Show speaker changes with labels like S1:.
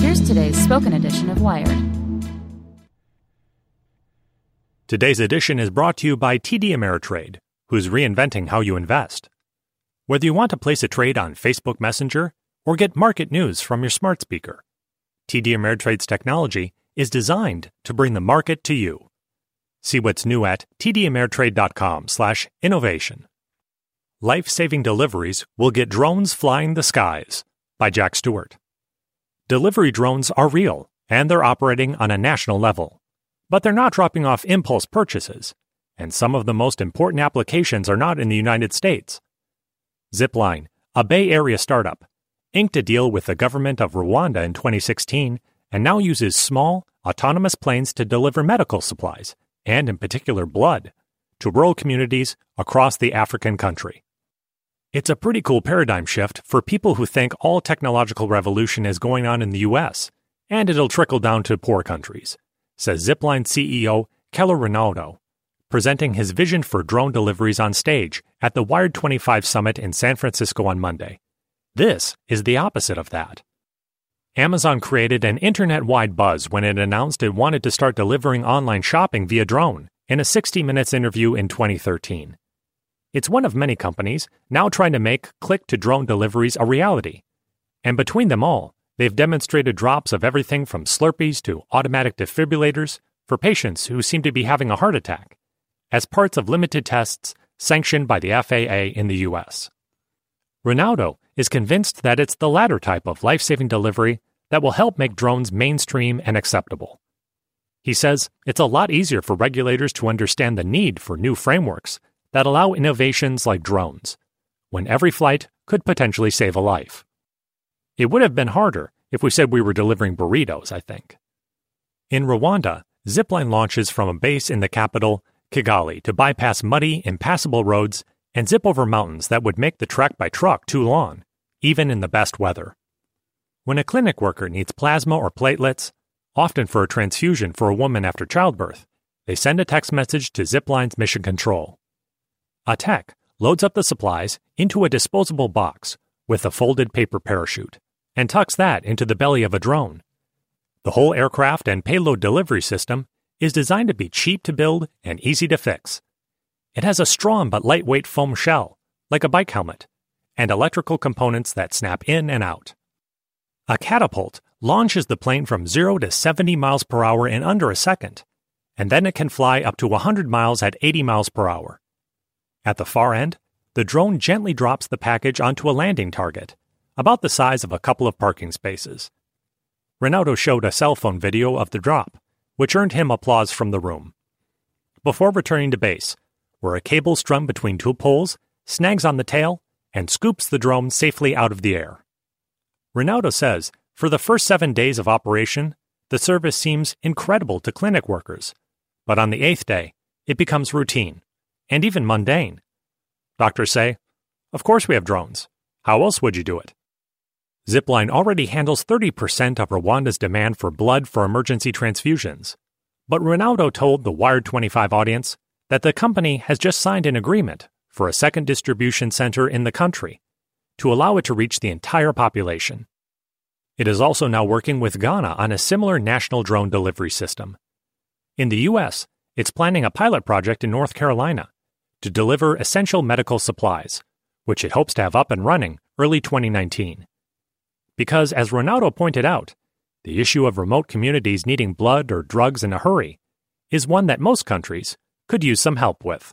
S1: Here's today's spoken edition of Wired.
S2: Today's edition is brought to you by TD Ameritrade, who's reinventing how you invest. Whether you want to place a trade on Facebook Messenger or get market news from your smart speaker, TD Ameritrade's technology is designed to bring the market to you. See what's new at tdameritrade.com/innovation. Life-saving deliveries will get drones flying the skies by Jack Stewart. Delivery drones are real, and they're operating on a national level. But they're not dropping off impulse purchases, and some of the most important applications are not in the United States. Zipline, a Bay Area startup, inked a deal with the government of Rwanda in 2016 and now uses small, autonomous planes to deliver medical supplies, and in particular blood, to rural communities across the African country. It's a pretty cool paradigm shift for people who think all technological revolution is going on in the US, and it'll trickle down to poor countries, says Zipline CEO Keller Rinaudo, presenting his vision for drone deliveries on stage at the Wired 25 Summit in San Francisco on Monday. This is the opposite of that. Amazon created an internet wide buzz when it announced it wanted to start delivering online shopping via drone in a 60 Minutes interview in 2013. It's one of many companies now trying to make click to drone deliveries a reality. And between them all, they've demonstrated drops of everything from Slurpees to automatic defibrillators for patients who seem to be having a heart attack, as parts of limited tests sanctioned by the FAA in the US. Rinaudo is convinced that it's the latter type of life saving delivery that will help make drones mainstream and acceptable. He says it's a lot easier for regulators to understand the need for new frameworks that allow innovations like drones, when every flight could potentially save a life. It would have been harder if we said we were delivering burritos, I think. In Rwanda, Zipline launches from a base in the capital, Kigali, to bypass muddy, impassable roads and zip over mountains that would make the trek by truck too long, even in the best weather. When a clinic worker needs plasma or platelets, often for a transfusion for a woman after childbirth, they send a text message to Zipline's mission control. A tech loads up the supplies into a disposable box with a folded paper parachute and tucks that into the belly of a drone. The whole aircraft and payload delivery system is designed to be cheap to build and easy to fix. It has a strong but lightweight foam shell, like a bike helmet, and electrical components that snap in and out. A catapult launches the plane from 0 to 70 miles per hour in under a second, and then it can fly up to 100 miles at 80 miles per hour. At the far end, the drone gently drops the package onto a landing target, about the size of a couple of parking spaces. Rinaudo showed a cell phone video of the drop, which earned him applause from the room. Before returning to base, where a cable strung between two poles snags on the tail and scoops the drone safely out of the air. Rinaudo says for the first seven days of operation, the service seems incredible to clinic workers, but on the eighth day, it becomes routine and even mundane. Doctors say, Of course we have drones. How else would you do it? Zipline already handles 30% of Rwanda's demand for blood for emergency transfusions. But Rinaudo told the Wired 25 audience that the company has just signed an agreement for a second distribution center in the country, to allow it to reach the entire population. It is also now working with Ghana on a similar national drone delivery system. In the U.S., it's planning a pilot project in North Carolina to deliver essential medical supplies, which it hopes to have up and running early 2019. Because, as Rinaudo pointed out, the issue of remote communities needing blood or drugs in a hurry is one that most countries could use some help with.